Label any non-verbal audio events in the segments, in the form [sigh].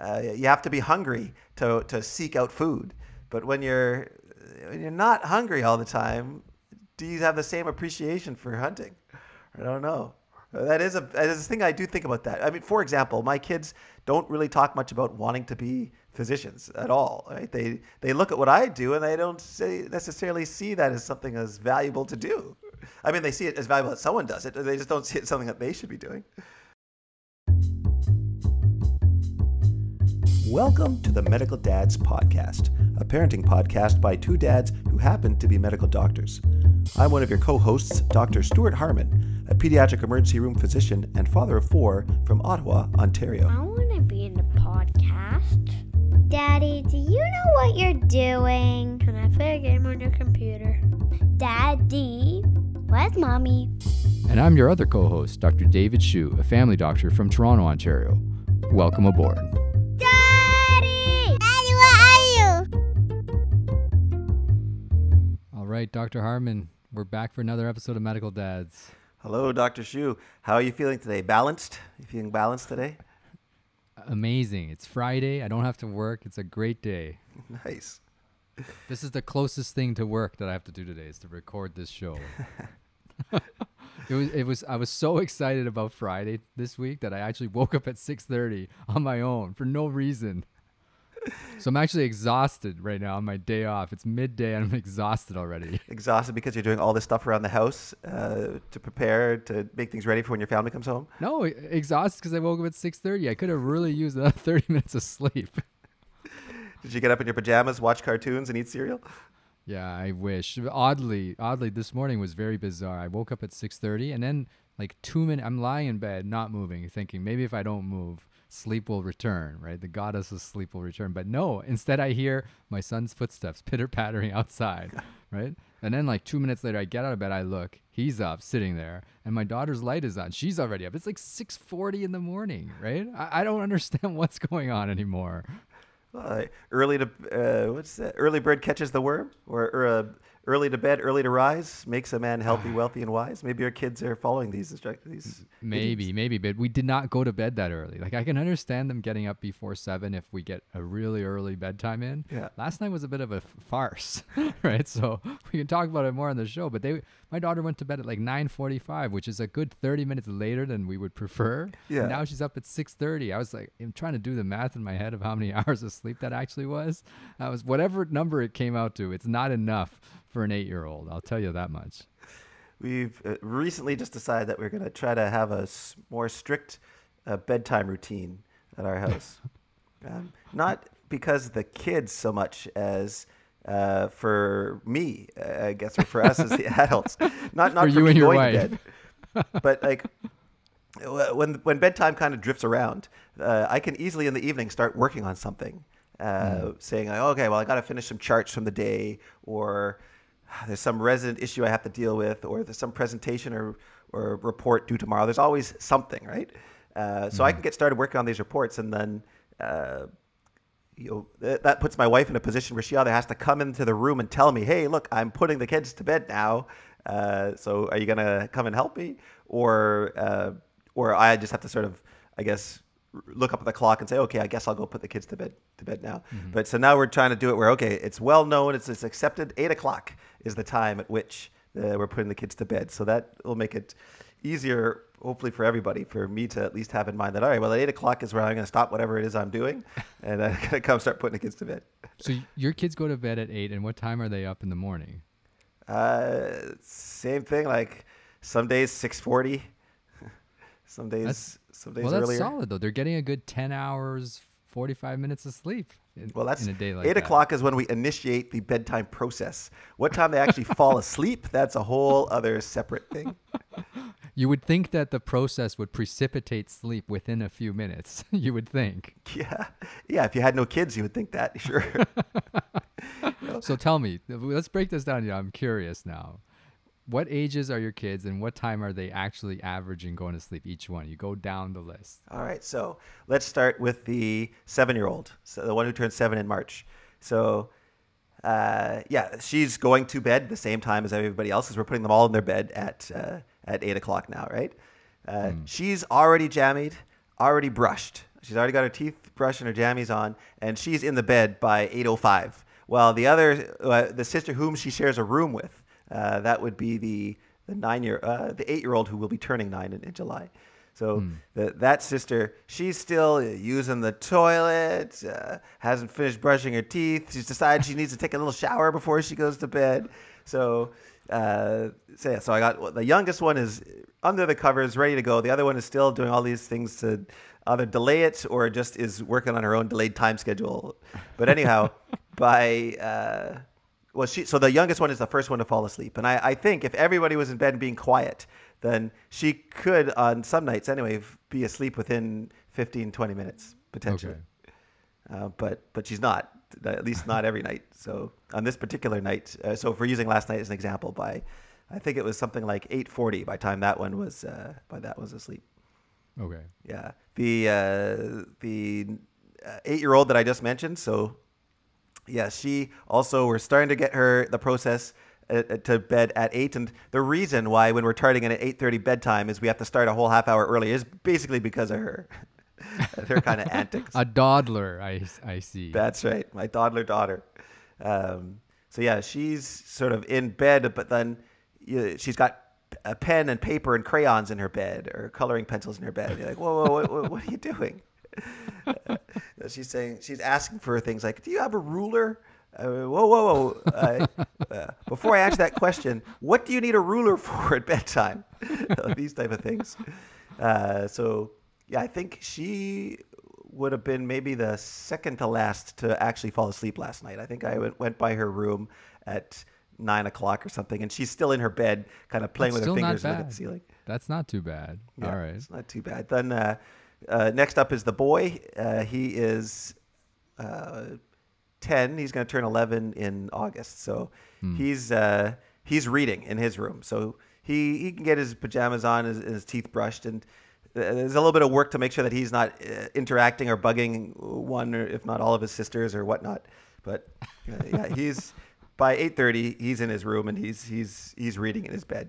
uh, you have to be hungry to to seek out food. But when you're when you're not hungry all the time, do you have the same appreciation for hunting? I don't know. That is a that is a thing I do think about that. I mean, for example, my kids don't really talk much about wanting to be physicians at all. Right? They they look at what I do and they don't say, necessarily see that as something as valuable to do. I mean, they see it as valuable that someone does it. They just don't see it as something that they should be doing. Welcome to the Medical Dads Podcast, a parenting podcast by two dads who happen to be medical doctors. I'm one of your co hosts, Dr. Stuart Harmon, a pediatric emergency room physician and father of four from Ottawa, Ontario. I want to be in the podcast. Daddy, do you know what you're doing? Can I play a game on your computer? Daddy, where's mommy? And I'm your other co host, Dr. David Shu, a family doctor from Toronto, Ontario. Welcome aboard. Right, Dr. Harmon, we're back for another episode of Medical Dads. Hello, Dr. Shu. How are you feeling today? Balanced? You feeling balanced today? Amazing. It's Friday. I don't have to work. It's a great day. [laughs] Nice. This is the closest thing to work that I have to do today is to record this show. [laughs] it was it was I was so excited about Friday this week that I actually woke up at 6:30 on my own for no reason. So I'm actually exhausted right now on my day off. It's midday and I'm exhausted already. [laughs] Exhausted because you're doing all this stuff around the house uh, to prepare to make things ready for when your family comes home. No, exhausted because I woke up at 6:30. I could have really used another [laughs] 30 minutes of sleep. [laughs] Did you get up in your pajamas, watch cartoons, and eat cereal? Yeah, I wish. Oddly, oddly, this morning was very bizarre. I woke up at 6:30, and then like two minutes, I'm lying in bed, not moving, thinking maybe if I don't move, sleep will return. Right, the goddess of sleep will return. But no, instead I hear my son's footsteps [laughs] pitter pattering outside. [laughs] Right, and then like two minutes later, I get out of bed, I look, he's up, sitting there, and my daughter's light is on. She's already up. It's like 6:40 in the morning. Right, I, I don't [laughs] understand what's going on anymore. Uh, early to uh, what's that? Early bird catches the worm, or, or uh, early to bed, early to rise makes a man healthy, ah. wealthy, and wise. Maybe your kids are following these instructions. These Maybe, maybe, but we did not go to bed that early. Like I can understand them getting up before seven if we get a really early bedtime in. Yeah. Last night was a bit of a farce, [laughs] right? So we can talk about it more on the show. But they, my daughter went to bed at like nine forty-five, which is a good thirty minutes later than we would prefer. Yeah. Now she's up at six thirty. I was like, I'm trying to do the math in my head of how many [laughs] hours of sleep that actually was. I was whatever number it came out to. It's not enough for an eight-year-old. I'll tell you that much. We've uh, recently just decided that we're going to try to have a more strict uh, bedtime routine at our house. [laughs] um, not because the kids so much as uh, for me, uh, I guess, or for us as the [laughs] adults. Not not For for, you me and your wife. but like when when bedtime kind of drifts around, uh, I can easily in the evening start working on something, uh, saying like, okay, well, I got to finish some charts from the day, or there's some resident issue I have to deal with, or there's some presentation or or report due tomorrow. There's always something, right? Uh, so I can get started working on these reports, and then. You know, th- that puts my wife in a position where she either has to come into the room and tell me, "Hey, look, I'm putting the kids to bed now. Uh, so are you gonna come and help me?" Or, uh, or I just have to sort of, I guess, look up at the clock and say, "Okay, I guess I'll go put the kids to bed to bed now." But so now we're trying to do it where, okay, it's well known, it's, it's accepted. Eight o'clock is the time at which uh, we're putting the kids to bed. So that will make it easier, hopefully for everybody, for me to at least have in mind that all right, well, at eight o'clock is where I'm going to stop whatever it is I'm doing, [laughs] and I'm going to come start putting the kids to bed. So your kids go to bed at eight, and what time are they up in the morning? Uh, same thing. Like some days six forty, [laughs] some days That's- some days well, that's earlier. solid though. They're getting a good ten hours, forty-five minutes of sleep. In, Well, that's in a day like eight that. o'clock is when we initiate the bedtime process. What time they actually fall [laughs] asleep? That's a whole other separate thing. You would think that the process would precipitate sleep within a few minutes. [laughs] you would think. Yeah, yeah. If you had no kids, you would think that. [laughs] Sure. [laughs] So tell me, let's break this down. Yeah, I'm curious now. What ages are your kids, and what time are they actually averaging going to sleep each one? You go down the list. All right, so let's start with the seven-year-old, so the one who turned seven in March. So, uh, yeah, she's going to bed the same time as everybody else, because we're putting them all in their bed at uh, at eight o'clock now, right? Uh, She's already jammied, already brushed. She's already got her teeth brushed and her jammies on, and she's in the bed by 8:05. While the other, uh, the sister whom she shares a room with, uh, that would be the the nine year, uh, the eight year old who will be turning nine in, in July. So the, that sister, she's still using the toilet, uh, hasn't finished brushing her teeth. She's decided she needs to take a little shower before she goes to bed. So, uh, so, yeah, so I got the youngest one is under the covers, ready to go. The other one is still doing all these things to either delay it or just is working on her own delayed time schedule. But anyhow, [laughs] by uh, well, she so the youngest one is the first one to fall asleep, and I, I think if everybody was in bed and being quiet, then she could on some nights anyway be asleep within 15, 20 minutes potentially. Okay. Uh, but but she's not at least not every night. So on this particular night, uh, so if we're using last night as an example, by I think it was something like 8:40 by the time that one was uh, by that was asleep. Okay. Yeah, the uh, the uh, eight-year-old that I just mentioned. So, yeah, she also we're starting to get her the process uh, uh, to bed at eight, and the reason why when we're starting at eight thirty bedtime is we have to start a whole half hour early is basically because of her, her kind of antics. A dodler, I, I see. That's right, my toddler daughter. Um, so yeah, she's sort of in bed, but then you, she's got a pen and paper and crayons in her bed or coloring pencils in her bed. And You're like, whoa, whoa, what, what, what are you doing? Uh, [laughs] she's saying she's asking for things like, "Do you have a ruler?" Uh, whoa, whoa, whoa! Uh, before I ask that question, what do you need a ruler for at bedtime? [laughs] These type of things. Uh, so yeah, I think she would have been maybe the second to last to actually fall asleep last night. I think I went, went by her room at nine o'clock or something, and she's still in her bed, kind of playing That's with her fingers looking at the ceiling. That's not too bad. Yeah, All right. It's not too bad. Then uh, uh, next up is the boy. Uh, he is uh, 10. He's going to turn 11 in August. So Hmm. he's uh, he's reading in his room. So he, he can get his pajamas on, his, his teeth brushed, and there's a little bit of work to make sure that he's not uh, interacting or bugging one or if not all of his sisters or whatnot. But uh, yeah, [laughs] he's by 8:30 he's in his room and he's he's he's reading in his bed.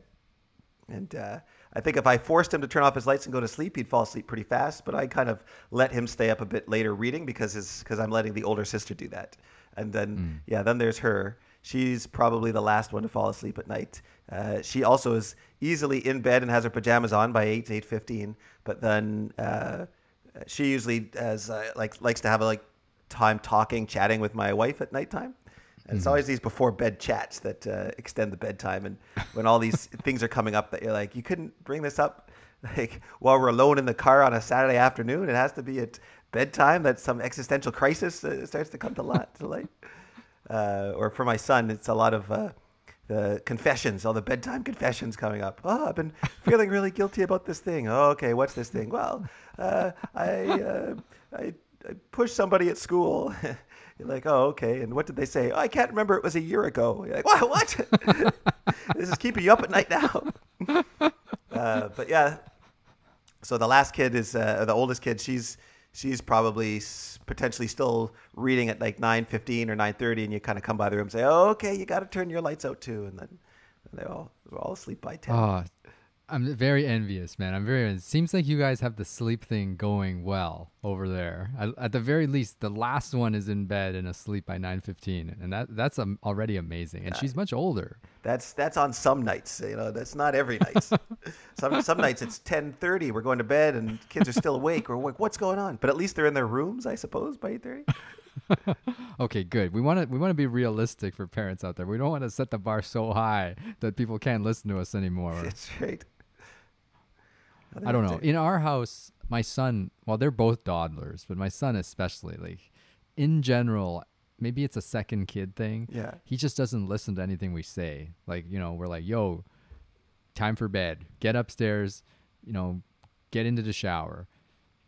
And uh, I think if I forced him to turn off his lights and go to sleep, he'd fall asleep pretty fast. But I kind of let him stay up a bit later reading because his because I'm letting the older sister do that. And then yeah, then there's her. She's probably the last one to fall asleep at night. Uh, she also is easily in bed and has her pajamas on by eight to eight fifteen. But then uh, she usually has uh, like likes to have a like time talking, chatting with my wife at nighttime. And it's always these before bed chats that uh, extend the bedtime. And when all these [laughs] things are coming up that you're like, you couldn't bring this up [laughs] like while we're alone in the car on a Saturday afternoon. It has to be at bedtime that some existential crisis uh, starts to come to light. To light. [laughs] Uh, or for my son, it's a lot of uh, the confessions, all the bedtime confessions coming up. Oh, I've been feeling really guilty about this thing. Oh, okay, what's this thing? Well, uh, I, uh, I I pushed somebody at school. You're [laughs] like, oh, okay. And what did they say? Oh, I can't remember. It was a year ago. You're like, what? What? [laughs] this is keeping you up at night now. [laughs] uh, but yeah. So the last kid is uh, the oldest kid. She's she's probably potentially still reading at like nine fifteen or nine thirty, and you kind of come by the room and say, oh, okay, you got to turn your lights out too, and then they all they're all asleep by ten. Oh, I'm very envious, man. I'm very. It seems like you guys have the sleep thing going well over there. I, at the very least, the last one is in bed and asleep by 9:15, and that that's um, already amazing. And she's much older. That's that's on some nights, you know. That's not every night. [laughs] some some nights it's ten thirty. We're going to bed and kids are still awake. Or like, what's going on? But at least they're in their rooms, I suppose, by eight thirty. [laughs] Okay, good. We want to we want to be realistic for parents out there. We don't want to set the bar so high that people can't listen to us anymore. [laughs] That's right. Think I don't know. In our house, my son, well, they're both toddlers, but my son especially, like in general, maybe it's a second kid thing. Yeah. He just doesn't listen to anything we say. Like, you know, we're like, yo, time for bed. Get upstairs, you know, get into the shower.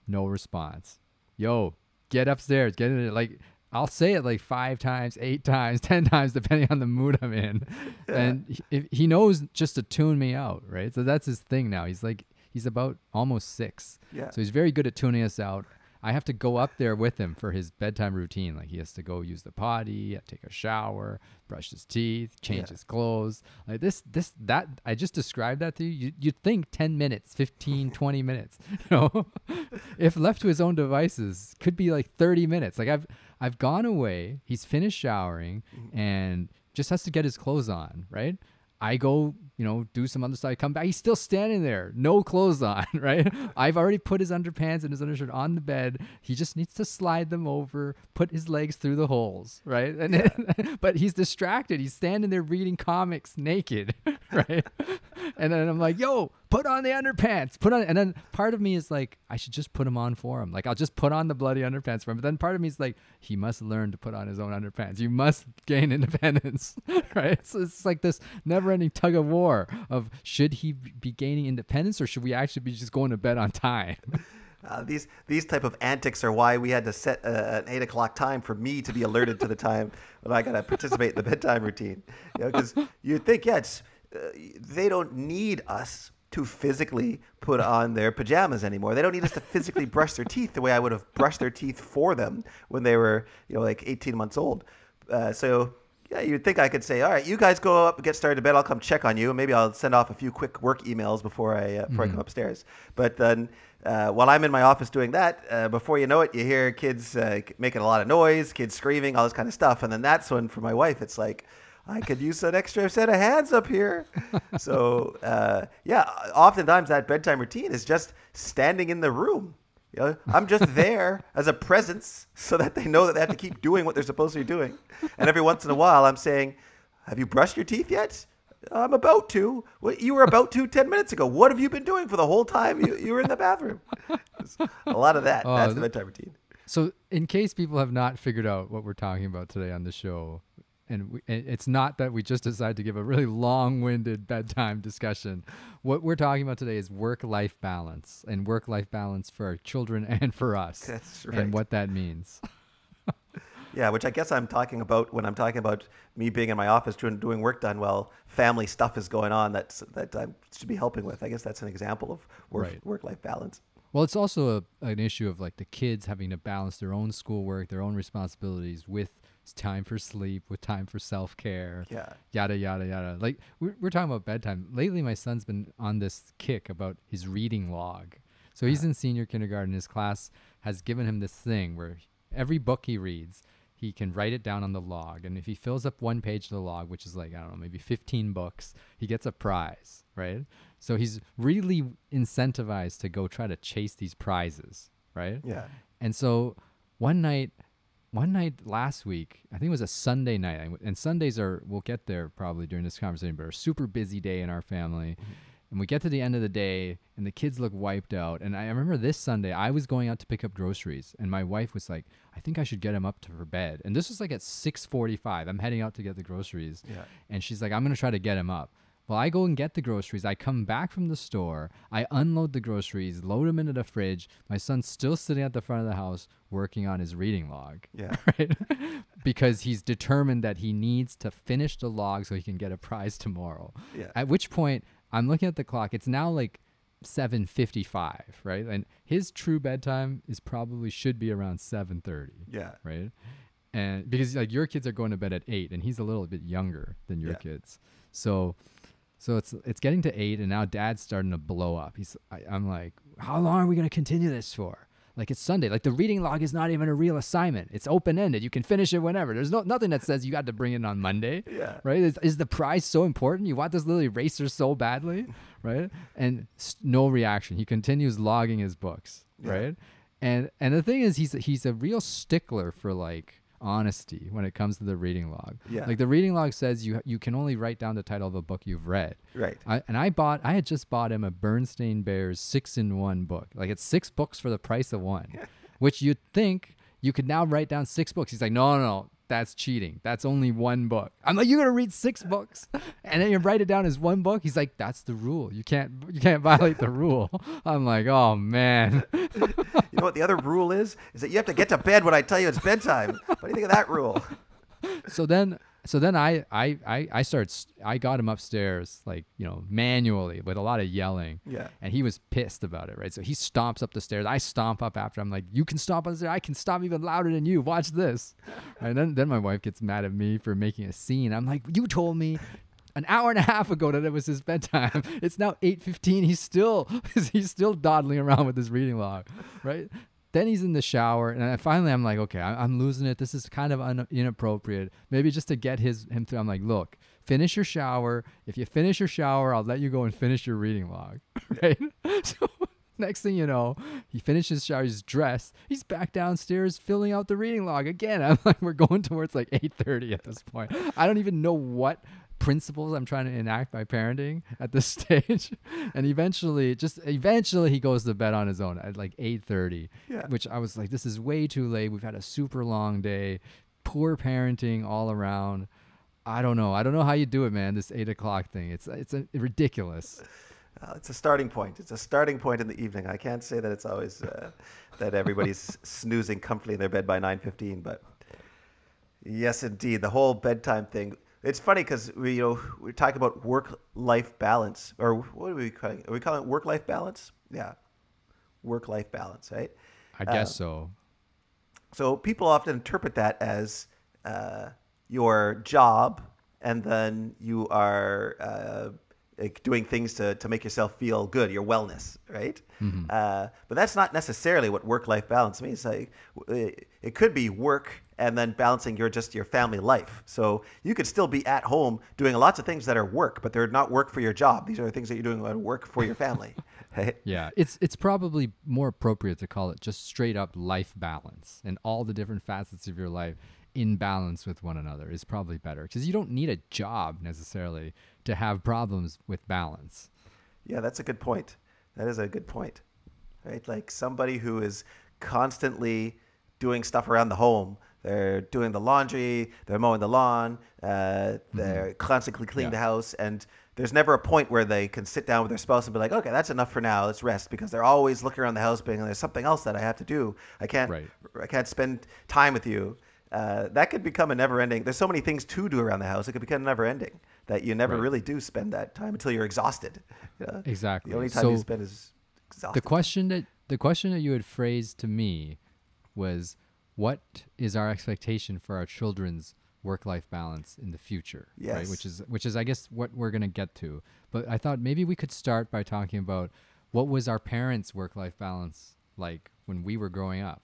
No response. Yo, get upstairs, get into like I'll say it like five times, eight [laughs] times, ten times, depending on the mood I'm in. [laughs] And he, he knows just to tune me out, right? So that's his thing now. He's like, he's about almost six. Yeah. So he's very good at tuning us out. I have to go up there with him for his bedtime routine. Like he has to go use the potty, uh, take a shower, brush his teeth, change Yeah. his clothes. Like this, this, that. I just described that to you. you you'd think 10 minutes, 15, [laughs] 20 minutes. [laughs] You know, if left to his own devices, could be like 30 minutes. Like I've, I've gone away. He's finished showering mm-hmm. and just has to get his clothes on. Right. I go, you know, do some other stuff. Come back. He's still standing there, no [laughs] clothes on, [laughs] right? I've already put his underpants and his undershirt on the bed. He just needs to slide them over, put his legs through the holes, right? And [laughs] but he's distracted. He's standing there reading comics naked, right? and then I'm like, "Yo, put on the underpants. Put on." And then part of me is like, I should just put him on for him. Like I'll just put on the bloody underpants for him. But then part of me is like, he must learn to put on his own underpants. You must gain independence, right? So it's like this never-ending tug of war of should he be gaining independence or should we actually be just going to bed on time? [laughs] Uh, these these type of antics are why we had to set uh, an eight o'clock time for me to be alerted to the time when I gotta participate in the bedtime routine. You know, because you think, yeah, uh, they don't need us to physically put on their pajamas anymore. They don't need us to physically brush their teeth the way I would have brushed their teeth for them when they were, you know, like 18 months old. Uh, so yeah, you'd think I could say, all right, you guys go up and get started to bed. I'll come check on you, and maybe I'll send off a few quick work emails before I uh, before I come upstairs. But then, uh, while I'm in my office doing that, uh, before you know it, you hear kids uh, making a lot of noise, kids screaming, all this kind of stuff, and then that's when, for my wife, it's like. I could use an extra set of hands up here. [laughs] so, uh, yeah, oftentimes that bedtime routine is just standing in the room. You know, I'm just there as a presence so that they know that they have to keep doing what they're supposed to be doing. And every once in a while, I'm saying, Have you brushed your teeth yet? I'm about to. You were about to 10 minutes ago. What have you been doing for the whole time you, you were in the bathroom? A lot of that. Oh, That's the th- bedtime routine. So, in case people have not figured out what we're talking about today on the show, and, we, it's not that we just decided to give a really long-winded bedtime discussion. What we're talking about today is work-life balance and work-life balance for our children and for us, [laughs] That's right. and what that means. [laughs] Yeah, which I guess I'm talking about when I'm talking about me being in my office doing, doing work done while family stuff is going on that's, that I should be helping with. I guess that's an example of work, Right. work-life balance. Well, it's also a, an issue of like the kids having to balance their own schoolwork, their own responsibilities with s- time for sleep, with time for self care. Yeah. Yada, yada, yada. Like, we're, we're talking about bedtime. Lately, my son's been on this kick about his reading log. So he's in senior kindergarten. His class has given him this thing where every book he reads, he can write it down on the log. And if he fills up one page of the log, which is like, I don't know, maybe 15 books, he gets a prize, right? So he's really incentivized to go try to chase these prizes, right? Yeah. And so one night, one night last week, I think it was a Sunday night, and- Sundays are, we'll get there probably during this conversation, but a super busy day in our family. Mm-hmm. And we get to the end of the day, and the kids look wiped out. And I remember this Sunday, I was going out to pick up groceries, and my wife was like, "I think I should get him up to for bed." And this was like at 6:45. I'm heading out to get the groceries, Yeah. and she's like, "I'm gonna try to get him up." Well, I go and get the groceries. I come back from the store. I unload the groceries, load them into the fridge. My son's still sitting at the front of the house working on his reading log. [laughs] Yeah. Right? because he's determined that he needs to finish the log so he can get a prize tomorrow. Yeah. At which point, I'm looking at the clock. It's now like 7:55, right? And his true bedtime is probably should be around 7:30 Yeah. right? And because like your kids are going to bed at eight, and he's a little bit younger than your Yeah. kids, so so it's it's getting to eight, and now dad's starting to blow up. He's I, I'm like, how long are we gonna continue this for? Like it's Sunday. Like the reading log is not even a real assignment. It's open ended. You can finish it whenever. There's no nothing that says you got to bring it on Monday. [laughs] Yeah. Right? Is, is the prize so important? You want this little eraser so badly, [laughs] right? And no reaction. He continues logging his books, Yeah. right? And and the thing is, he's he's a real stickler for like honesty when it comes to the reading log. Yeah. Like the reading log says you you can only write down the title of a book you've read. Right. I, and I bought I had just bought him a Berenstain Bears six in one book. Like it's six books for the price of one, [laughs] which you'd think you could now write down six books. He's like, no, no, no, that's cheating. That's only one book. I'm like, you're gonna read six books, and then you write it down as one book. He's like, that's the rule. You can't you can't violate the rule. I'm like, oh man. [laughs] You know what the other rule is? Is that you have to get to bed when I tell you it's bedtime. What do you think of that rule? so then so then I I I I started I got him upstairs like you know manually with a lot of yelling. Yeah. And he was pissed about it, right? So he stomps up the stairs. I stomp up after. I'm like, you can stomp on the stairs. I can stomp even louder than you. Watch this. [laughs] And then then my wife gets mad at me for making a scene. I'm like, you told me an hour and a half ago that it was his bedtime. [laughs] It's now 8:15. He's still [laughs] he's still dawdling around with his reading log, right? Then he's in the shower, and I, finally I'm like, okay, I, I'm losing it. This is kind of un- inappropriate. Maybe just to get his him through. I'm like, look, finish your shower. If you finish your shower, I'll let you go and finish your reading log, [laughs] right? [laughs] so next thing you know, he finishes shower. He's dressed. He's back downstairs filling out the reading log again. [laughs] I'm like, we're going towards like 8:30 at this point. I don't even know what principles I'm trying to enact by parenting at this [laughs] stage. and eventually, just eventually, he goes to bed on his own at like 8:30. Yeah. Which I was like, this is way too late. We've had a super long day. Poor parenting all around. I don't know. I don't know how you do it, man. This eight o'clock thing. It's it's a, ridiculous. Uh, it's a starting point. It's a starting point in the evening. I can't say that it's always uh, that everybody's [laughs] snoozing comfortably in their bed by 9:15, but yes, indeed, the whole bedtime thing. It's funny because we, you know, we're talking about work-life balance, or what are we calling? It? Are we calling it work-life balance? Yeah, work-life balance, right? I guess so. So people often interpret that as uh, your job, and then you are uh, like doing things to, to make yourself feel good, your wellness, right? Uh, but that's not necessarily what work-life balance means. Like, it could be work and then balancing your just your family life. So you could still be at home doing lots of things that are work, but they're not work for your job. These are things that you're doing at work for your family. [laughs] [laughs] right? Yeah, it's it's probably more appropriate to call it just straight up life balance and all the different facets of your life in balance with one another is probably better because you don't need a job necessarily to have problems with balance. Yeah, that's a good point. That is a good point. Right? Like somebody who is constantly doing stuff around the home. They're doing the laundry, they're mowing the lawn, uh, they're constantly cleaning Yeah. the house, and there's never a point where they can sit down with their spouse and be like, "Okay, that's enough for now. Let's rest," because they're always looking around the house, being, "There's something else that I have to do. I can't, Right. I can't spend time with you." Uh, that could become a never-ending. There's so many things to do around the house; it could become never-ending that you never Right. really do spend that time until you're exhausted. [laughs] you know? Exactly. The only time you spend is exhausted. The question that the question that you had phrased to me was what is our expectation for our children's work-life balance in the future right? Which is which is I guess what we're going to get to. But I thought maybe we could start by talking about what was our parents work-life balance like when we were growing up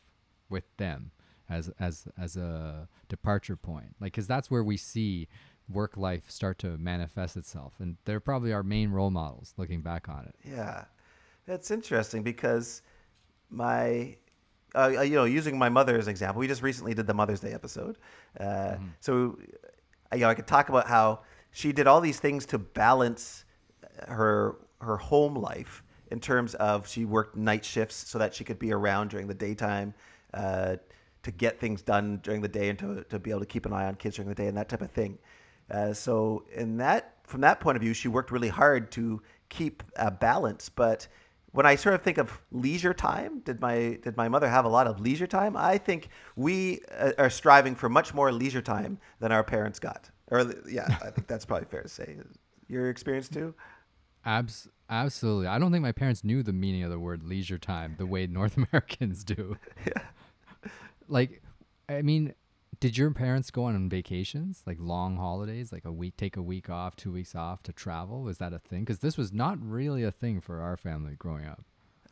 with them as as as a departure point. Like cuz that's where we see work life start to manifest itself and they're probably our main role models looking back on it. Yeah, that's interesting because my, uh, uh, you know, using my mother as an example, we just recently did the Mother's Day episode. Uh, So, uh, you know, I could talk about how she did all these things to balance her her home life in terms of she worked night shifts so that she could be around during the daytime uh, to get things done during the day and to, to be able to keep an eye on kids during the day and that type of thing. Uh, so in that from that point of view, she worked really hard to keep a balance. But when I sort of think of leisure time, did my did my mother have a lot of leisure time? I think we uh, are striving for much more leisure time than our parents got. Or yeah, I think that's probably fair to say. Your experience too? Abs- absolutely. I don't think my parents knew the meaning of the word leisure time the way North [laughs] Americans do. [laughs] Yeah. Like, I mean, did your parents go on vacations, like long holidays, like a week, take a week off, two weeks off to travel? Was that a thing? Because this was not really a thing for our family growing up.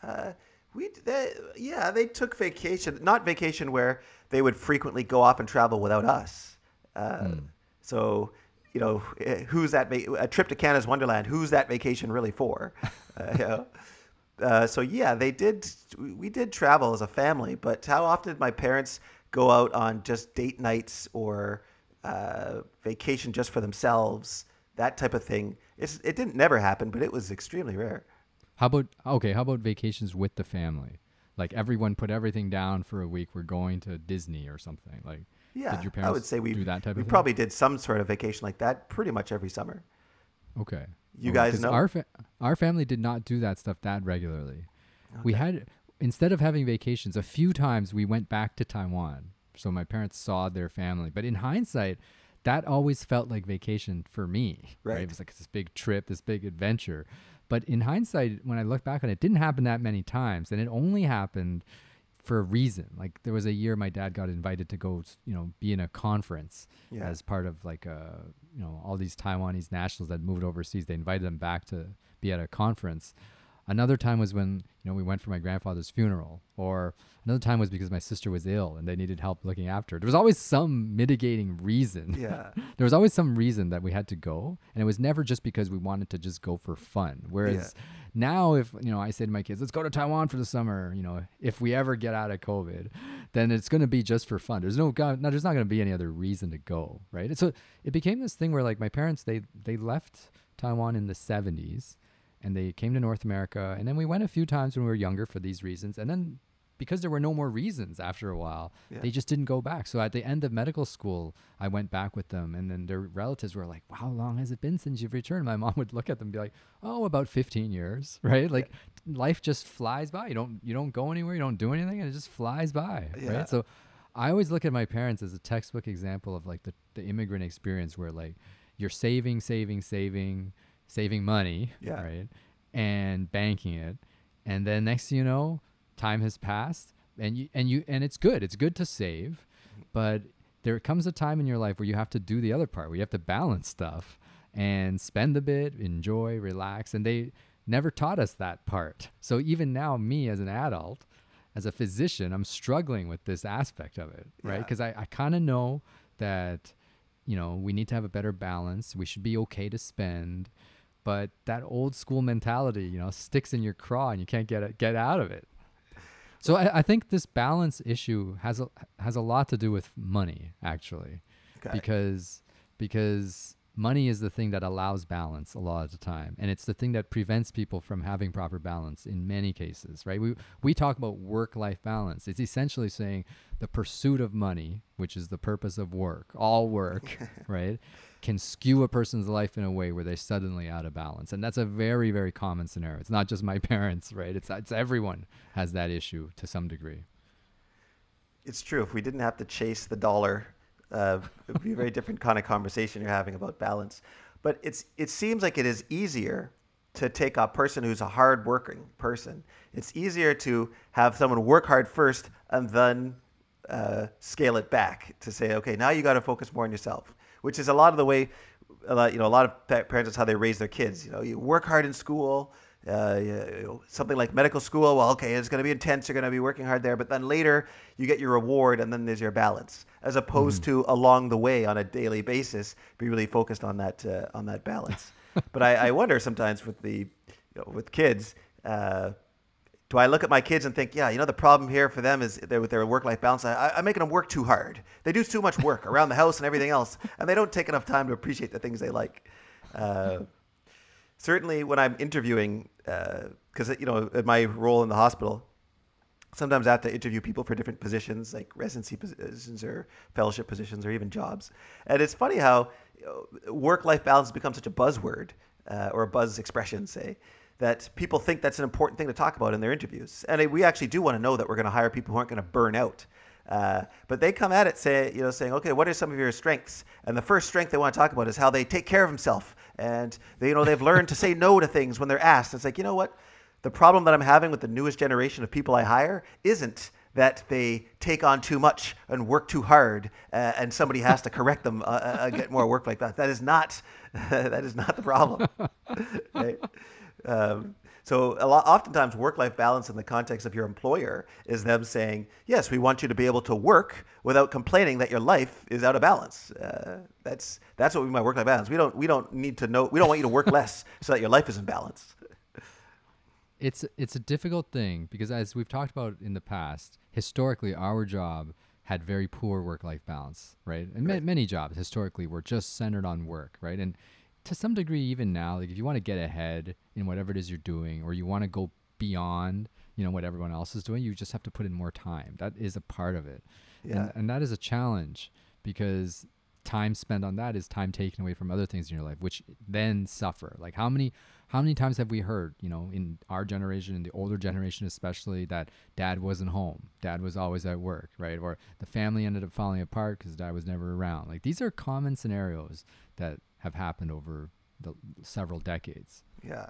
Uh, we they, yeah, they took vacation, not vacation where they would frequently go off and travel without us. Uh, So you know, eh, who's that? Va- a trip to Canada's Wonderland. Who's that vacation really for? [laughs] Uh, you know? Uh, so yeah, they did. We did travel as a family, but how often did my parents go out on just date nights or uh, vacation just for themselves? That type of thing. It's, it didn't never happen, but it was extremely rare. How about okay? How about vacations with the family? Like everyone put everything down for a week. We're going to Disney or something. Like, Yeah, did your parents I would say we do that type we of thing? probably did some sort of vacation like that pretty much every summer. Okay. You Oh, guys know? Our fa- our family did not do that stuff that regularly. We had instead of having vacations, a few times we went back to Taiwan. So my parents saw their family. But in hindsight, that always felt like vacation for me. Right. It was like this big trip, this big adventure. But in hindsight, when I look back on it, it didn't happen that many times, and it only happened for a reason. Like there was a year my dad got invited to go, you know, be in a conference Yeah. as part of like a, you know, all these Taiwanese nationals that moved overseas. They invited them back to be at a conference. Another time was when you know we went for my grandfather's funeral, or another time was because my sister was ill and they needed help looking after her. There was always some mitigating reason. Yeah. [laughs] there was always some reason that we had to go, and it was never just because we wanted to just go for fun. Whereas now, if you know, I say to my kids, "Let's go to Taiwan for the summer," you know, if we ever get out of COVID, then it's going to be just for fun. There's no, no there's not going to be any other reason to go, right? And so it became this thing where like my parents they they left Taiwan in the 70s and they came to North America and then we went a few times when we were younger for these reasons and then because there were no more reasons after a while Yeah. they just didn't go back. So at the end of medical school I went back with them and then their relatives were like how long has it been since you've returned? My mom [laughs] would look at them and be like oh about 15 years [laughs] right? Like life just flies by. You don't you don't go anywhere you don't do anything and it just flies by Yeah. right so I always look at my parents as a textbook example of like the, the immigrant experience where like you're saving, saving, saving, saving money, Yeah. right? And banking it. And then next thing you know, time has passed and you and you and it's good. It's good to save, mm-hmm. but there comes a time in your life where you have to do the other part, where you have to balance stuff and spend a bit, enjoy, relax. And they never taught us that part. So even now, me as an adult, as a physician, I'm struggling with this aspect of it, right? Yeah. Because I, I kind of know that, you know, we need to have a better balance. We should be okay to spend, but that old school mentality, you know, sticks in your craw and you can't get it, get out of it. So I, I think this balance issue has a has a lot to do with money, actually, Okay. because because money is the thing that allows balance a lot of the time and it's the thing that prevents people from having proper balance in many cases right we we talk about work life balance it's essentially saying the pursuit of money which is the purpose of work all work [laughs] right can skew a person's life in a way where they're suddenly out of balance and that's a very very common scenario it's not just my [laughs] parents right it's it's everyone has that issue to some degree It's true. If we didn't have to chase the dollar, uh, it would be a very different kind of conversation you're having about balance. But it's it seems like it is easier to take a person who's a hard-working person. It's easier to have someone work hard first and then uh, scale it back to say, okay, now you got to focus more on yourself, which is a lot of the way, a lot, you know, a lot of parents is how they raise their kids. You know, you work hard in school, uh, you know, something like medical school. Well, okay, it's going to be intense. You're going to be working hard there, but then later you get your reward, and then there's your balance, as opposed to along the way on a daily basis, be really focused on that uh, on that balance. [laughs] but I, I wonder sometimes with the you know, with kids. Uh, do I look at my kids and think, yeah, you know, the problem here for them is with their work-life balance. I, I'm making them work too hard. They do too much work around the house and everything else, and they don't take enough time to appreciate the things they like. Uh, certainly, when I'm interviewing, because you know, in my role in the hospital, sometimes I have to interview people for different positions, like residency positions or fellowship positions or even jobs. And it's funny how you know, work-life balance becomes such a buzzword uh, or a buzz expression, say, that people think that's an important thing to talk about in their interviews. And we actually do want to know that we're going to hire people who aren't going to burn out. Uh, but they come at it say, you know, saying, okay, what are some of your strengths? And the first strength they want to talk about is how they take care of themselves, and they, you know, they've learned to say no to things when they're asked. It's like, you know what? The problem that I'm having with the newest generation of people I hire isn't that they take on too much and work too hard, uh, and somebody has to correct them, uh, uh, get more work like that. That is not, [laughs] that is not the problem. [laughs] right? Um, so a lot, oftentimes work-life balance in the context of your employer is them saying, yes, we want you to be able to work without complaining that your life is out of balance. Uh, that's that's what we mean by work-life balance. We don't we don't need to know. We don't want you to work less [laughs] so that your life is in balance. it's it's a difficult thing because as we've talked about in the past, historically our job had very poor work-life balance, right? And ma- many jobs historically were just centered on work, right? And to some degree, even now, like if you want to get ahead in whatever it is you're doing, or you want to go beyond, you know, what everyone else is doing, you just have to put in more time. That is a part of it, Yeah. and, and that is a challenge because time spent on that is time taken away from other things in your life, which then suffer. Like how many how many times have we heard, you know, in our generation, in the older generation especially, that dad wasn't home, dad was always at work, right? Or the family ended up falling apart because dad was never around. Like these are common scenarios that have happened over the several decades. Yeah.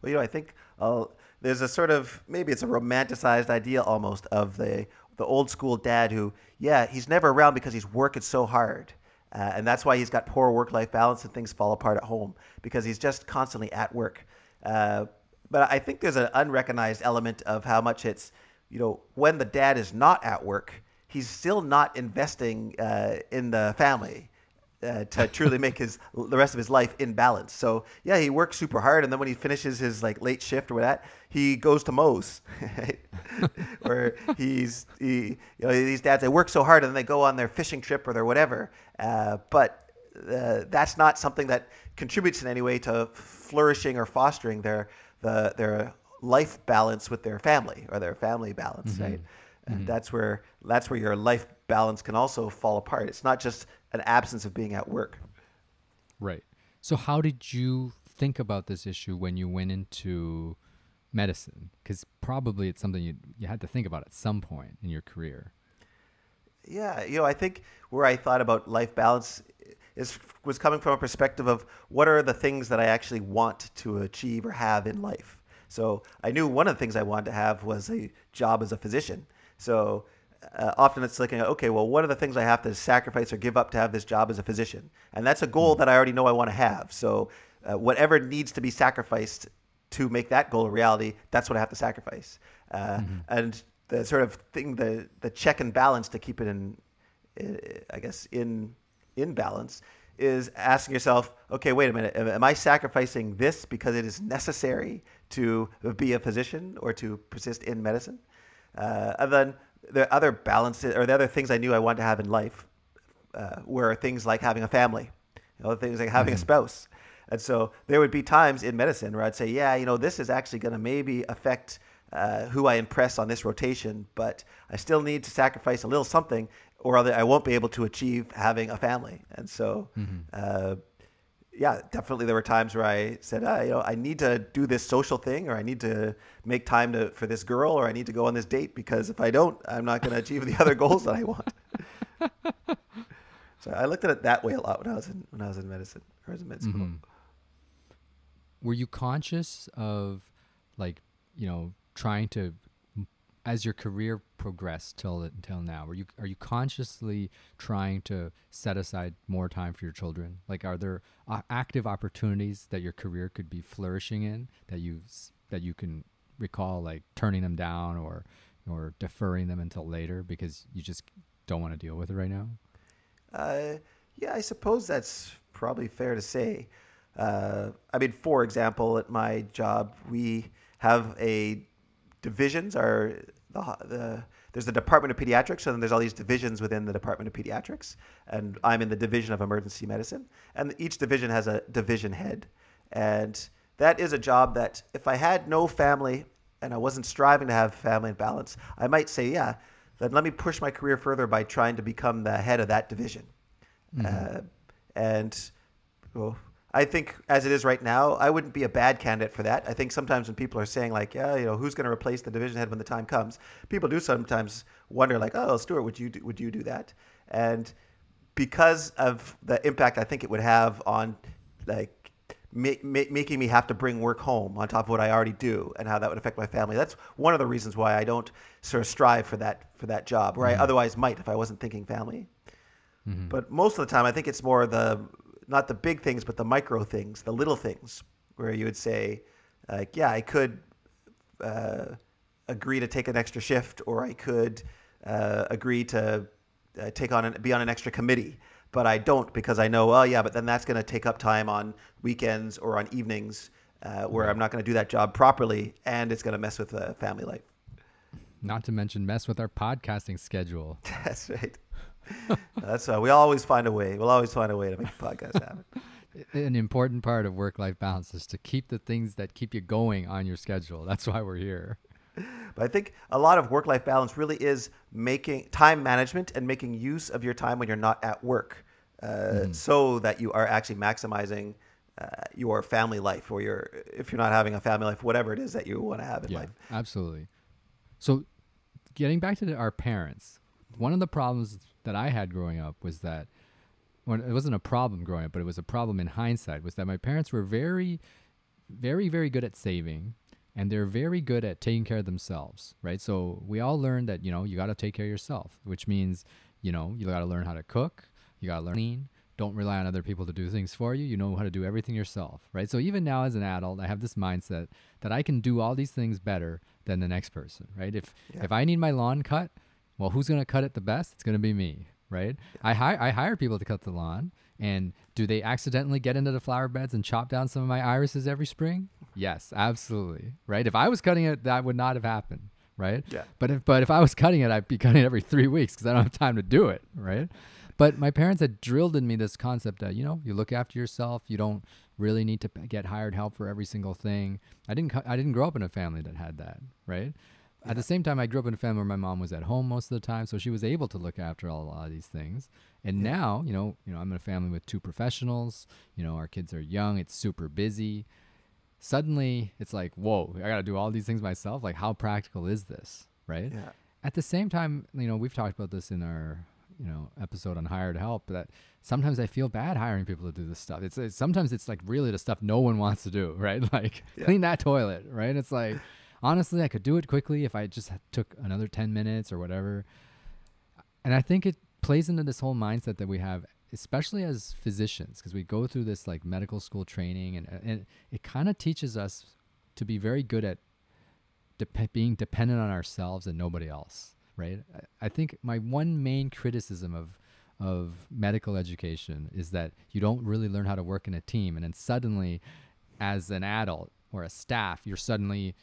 Well, you know, I think uh, there's a sort of maybe it's a romanticized idea almost of the the old school dad who, yeah, he's never around because he's working so hard. Uh, and that's why he's got poor work life balance and things fall apart at home because he's just constantly at work. Uh, but I think there's an unrecognized element of how much it's, you know, when the dad is not at work, he's still not investing uh, in the family. Uh, to truly make his [laughs] the rest of his life in balance. So yeah, he works super hard, and then when he finishes his like late shift or that, he goes to Moe's, [laughs] or [laughs] he's he you know these dads they work so hard and then they go on their fishing trip or their whatever. Uh, but uh, that's not something that contributes in any way to flourishing or fostering their the their life balance with their family or their family balance, Mm-hmm. right? And that's where that's where your life balance can also fall apart. It's not just an absence of being at work. Right. So how did you think about this issue when you went into medicine? Because probably it's something you you had to think about at some point in your career. Yeah, you know, I think where I thought about life balance is was coming from a perspective of what are the things that I actually want to achieve or have in life. So I knew one of the things I wanted to have was a job as a physician. So uh, often it's like, okay, well, what are the things I have to sacrifice or give up to have this job as a physician? And that's a goal that I already know I want to have. So uh, whatever needs to be sacrificed to make that goal a reality, that's what I have to sacrifice. Uh, And the sort of thing, the the check and balance to keep it in, I guess, in in balance is asking yourself, okay, wait a minute, am, am I sacrificing this because it is necessary to be a physician or to persist in medicine? Uh, and then the other balances or the other things I knew I wanted to have in life uh, were things like having a family, you know, things like having a spouse. And so there would be times in medicine where I'd say, yeah, you know, this is actually going to maybe affect uh, who I impress on this rotation, but I still need to sacrifice a little something, or other, I won't be able to achieve having a family. And so, uh, yeah, definitely there were times where I said, ah, you know, I need to do this social thing, or I need to make time to for this girl, or I need to go on this date because if I don't, I'm not going to achieve the [laughs] other goals that I want. [laughs] so I looked at it that way a lot when I was in when I was in medicine or in med school. Were you conscious of like, you know, trying to as your career progressed till until now, were you are you consciously trying to set aside more time for your children? Like, are there uh, active opportunities that your career could be flourishing in that you that you can recall, like turning them down or or deferring them until later because you just don't want to deal with it right now? Uh, yeah, I suppose that's probably fair to say. Uh, I mean, for example, at my job, we have a divisions. Are the, the there's the Department of Pediatrics, and then there's all these divisions within the Department of Pediatrics, and I'm in the Division of Emergency Medicine, and each division has a division head, and that is a job that if I had no family and I wasn't striving to have family and balance, I might say, yeah, then let me push my career further by trying to become the head of that division. Uh, and well, I think as it is right now, I wouldn't be a bad candidate for that. I think sometimes when people are saying like, yeah, you know, who's going to replace the division head when the time comes, people do sometimes wonder like, oh, Stuart, would you do, would you do that? And because of the impact I think it would have on like ma- ma- making me have to bring work home on top of what I already do and how that would affect my family. That's one of the reasons why I don't sort of strive for that for that job where I mm-hmm. otherwise might if I wasn't thinking family. Mm-hmm. But most of the time, I think it's more the not the big things, but the micro things, the little things, where you would say, like, yeah, I could uh, agree to take an extra shift, or I could uh, agree to uh, take on an, be on an extra committee, but I don't because I know, oh yeah, but then that's going to take up time on weekends or on evenings uh, where I'm not going to do that job properly, and it's going to mess with the family life. Not to mention mess with our podcasting schedule. [laughs] That's right. That's uh, we always find a way. We'll always find a way to make the podcast happen. [laughs] an important part of work life balance is to keep the things that keep you going on your schedule. That's why we're here. But I think a lot of work life balance really is making time management and making use of your time when you're not at work. uh, Mm-hmm. so that you are actually maximizing uh, your family life, or your if you're not having a family life, whatever it is that you want to have in yeah, life. absolutely. So, getting back to the, our parents, one of the problems that I had growing up was that, when it wasn't a problem growing up, but it was a problem in hindsight, was that my parents were very, very, very good at saving, and they're very good at taking care of themselves, right? So we all learned that you know you got to take care of yourself, which means you know you got to learn how to cook, you got to learn clean. Don't rely on other people to do things for you. You know how to do everything yourself, right? So even now as an adult, I have this mindset that I can do all these things better than the next person, right? If Yeah. if I need my lawn cut, well, who's gonna cut it the best? It's gonna be me, right? I hire I hire people to cut the lawn, and do they accidentally get into the flower beds and chop down some of my irises every spring? Yes, absolutely, right? If I was cutting it, that would not have happened, right? Yeah. But if but if I was cutting it, I'd be cutting it every three weeks because I don't have time to do it, right? But my parents had drilled in me this concept that you know you look after yourself. You don't really need to get hired help for every single thing. I didn't. I didn't grow up in a family that had that, right? At the same time, I grew up in a family where my mom was at home most of the time, so she was able to look after all, a lot of these things. And now, you know, you know, I'm in a family with two professionals. You know, our kids are young. It's super busy. Suddenly, it's like, whoa, I got to do all these things myself. Like, how practical is this, right? Yeah. At the same time, you know, we've talked about this in our, you know, episode on hired help that sometimes I feel bad hiring people to do this stuff. It's, it's sometimes it's like really the stuff no one wants to do, [laughs] right? Like Yeah. clean that toilet, right? It's like honestly, I could do it quickly if I just took another 10 minutes or whatever. And I think it plays into this whole mindset that we have especially as physicians because we go through this like medical school training and uh, and it kind of teaches us to be very good at dep- being dependent on ourselves and nobody else right I, I think my one main criticism of of medical education is that you don't really learn how to work in a team and then suddenly as an adult or a staff you're suddenly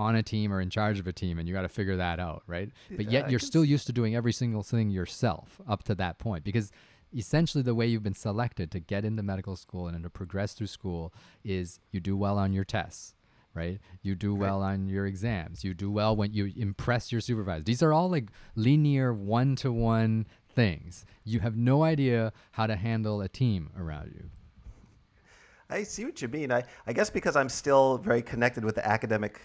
on a team or in charge of a team and you got to figure that out right? But yet you're still used to doing every single thing yourself up to that point because essentially the way you've been selected to get into medical school and to progress through school is you do well on your tests right? You do well on your exams. You do well when you impress your supervisor. These are all like linear one-to-one things. You have no idea how to handle a team around you. I see what you mean. I, I guess because I'm still very connected with the academic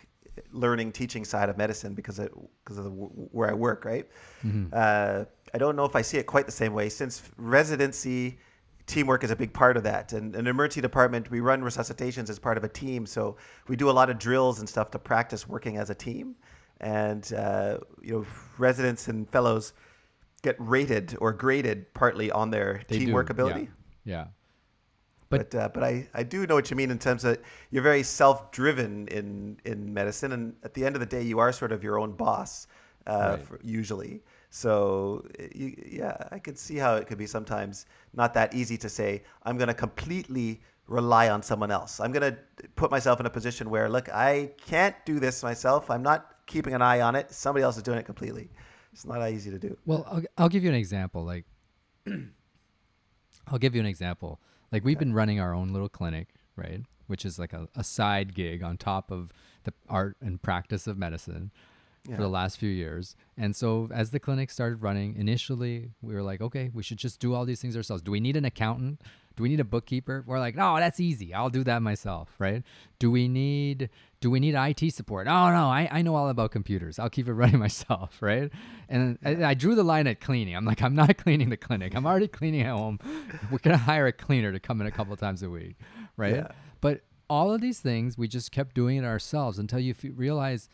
learning teaching side of medicine because it, because of the, where I work, right? Uh, I don't know if I see it quite the same way since residency teamwork is a big part of that. And in an emergency department, we run resuscitations as part of a team, so we do a lot of drills and stuff to practice working as a team. And uh, you know, residents and fellows get rated or graded partly on their They do, teamwork yeah, ability. yeah But but, uh, but I, I do know what you mean in terms of you're very self driven in in medicine, and at the end of the day, you are sort of your own boss, uh, Right. for, usually. So you, yeah, I could see how it could be sometimes not that easy to say I'm going to completely rely on someone else. I'm going to put myself in a position where look, I can't do this myself. I'm not keeping an eye on it. Somebody else is doing it completely. It's not that easy to do. Well, I'll, I'll give you an example. Like, [clears throat] I'll give you an example. Like, we've been running our own little clinic, right? Which is like a, a side gig on top of the art and practice of medicine Yeah. for the last few years. And so, as the clinic started running, initially we were like, okay, we should just do all these things ourselves. Do we need an accountant? Do we need a bookkeeper? We're like, no, that's easy. I'll do that myself, right? Do we need do we need IT support? Oh no, I, I know all about computers. I'll keep it [laughs] running myself, right? And I, I drew the line at cleaning. I'm like, I'm not [laughs] cleaning the clinic. I'm already cleaning at home. We're gonna hire a cleaner to come in a couple times a week, right? Yeah. But all of these things, we just kept doing it ourselves until you f- realize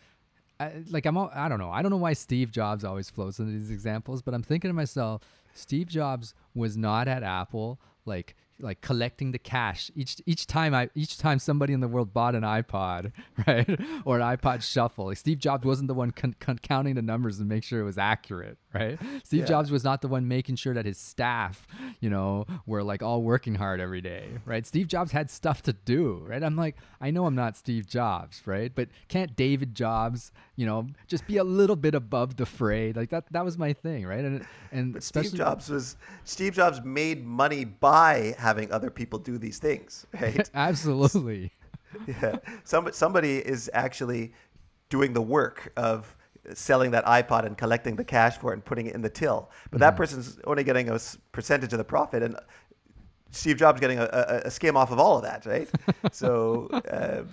I, like I'm all, I don't know. I don't know why Steve Jobs always floats into these examples, but I'm thinking to myself, Steve Jobs was not at Apple like like collecting the cash each each time I each time somebody in the world bought an iPod, [laughs] right? Or an iPod shuffle. Like Steve Jobs wasn't the one con- con- counting the numbers and make sure it was accurate, right? Steve Yeah. Jobs was not the one making sure that his staff, you know, were like all working hard every day, right? Steve Jobs had stuff to do, right? I'm like, I know I'm not Steve Jobs, right? But can't David Jobs, you know, just be a little bit above the fray? Like that that was my thing, right? And and Steve Jobs was Steve Jobs made money by having other people do these things, [laughs] right? [laughs] absolutely. yeah. Some, somebody is actually doing the work of selling that iPod and collecting the cash for it and putting it in the till. But that person's only getting a percentage of the profit, and Steve Jobs getting a, a, a skim off of all of that, right? [laughs] so uh,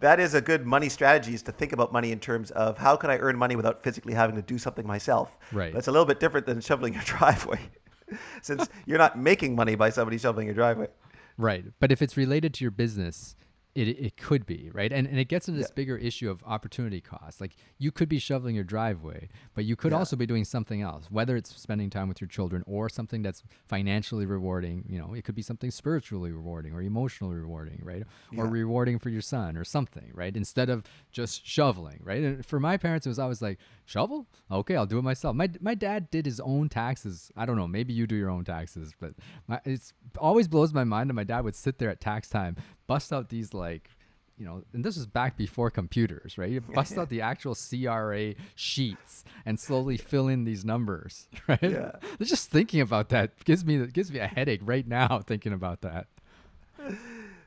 that is a good money strategy is to think about money in terms of how can I earn money without physically having to do something myself. Right. That's a little bit different than shoveling your driveway, [laughs] since you're not making money by somebody shoveling your driveway. Right. But if it's related to your business, it, it could be, right? And, and it gets into this Yeah. bigger issue of opportunity cost. Like you could be shoveling your driveway, but you could Yeah. also be doing something else, whether it's spending time with your children or something that's financially rewarding. You know, it could be something spiritually rewarding or emotionally rewarding, right? Or rewarding for your son or something, right? Instead of just shoveling, right? And for my parents, it was always like, shovel? Okay, I'll do it myself. My, my dad did his own taxes. I don't know, maybe you do your own taxes, but my, it's always blows my mind that my dad would sit there at tax time, bust out these like, you know, and this was back before computers, right? You [laughs] bust out the actual CRA sheets and slowly fill in these numbers, [laughs] right? Yeah. Just thinking about that gives me gives me a headache right now thinking about that.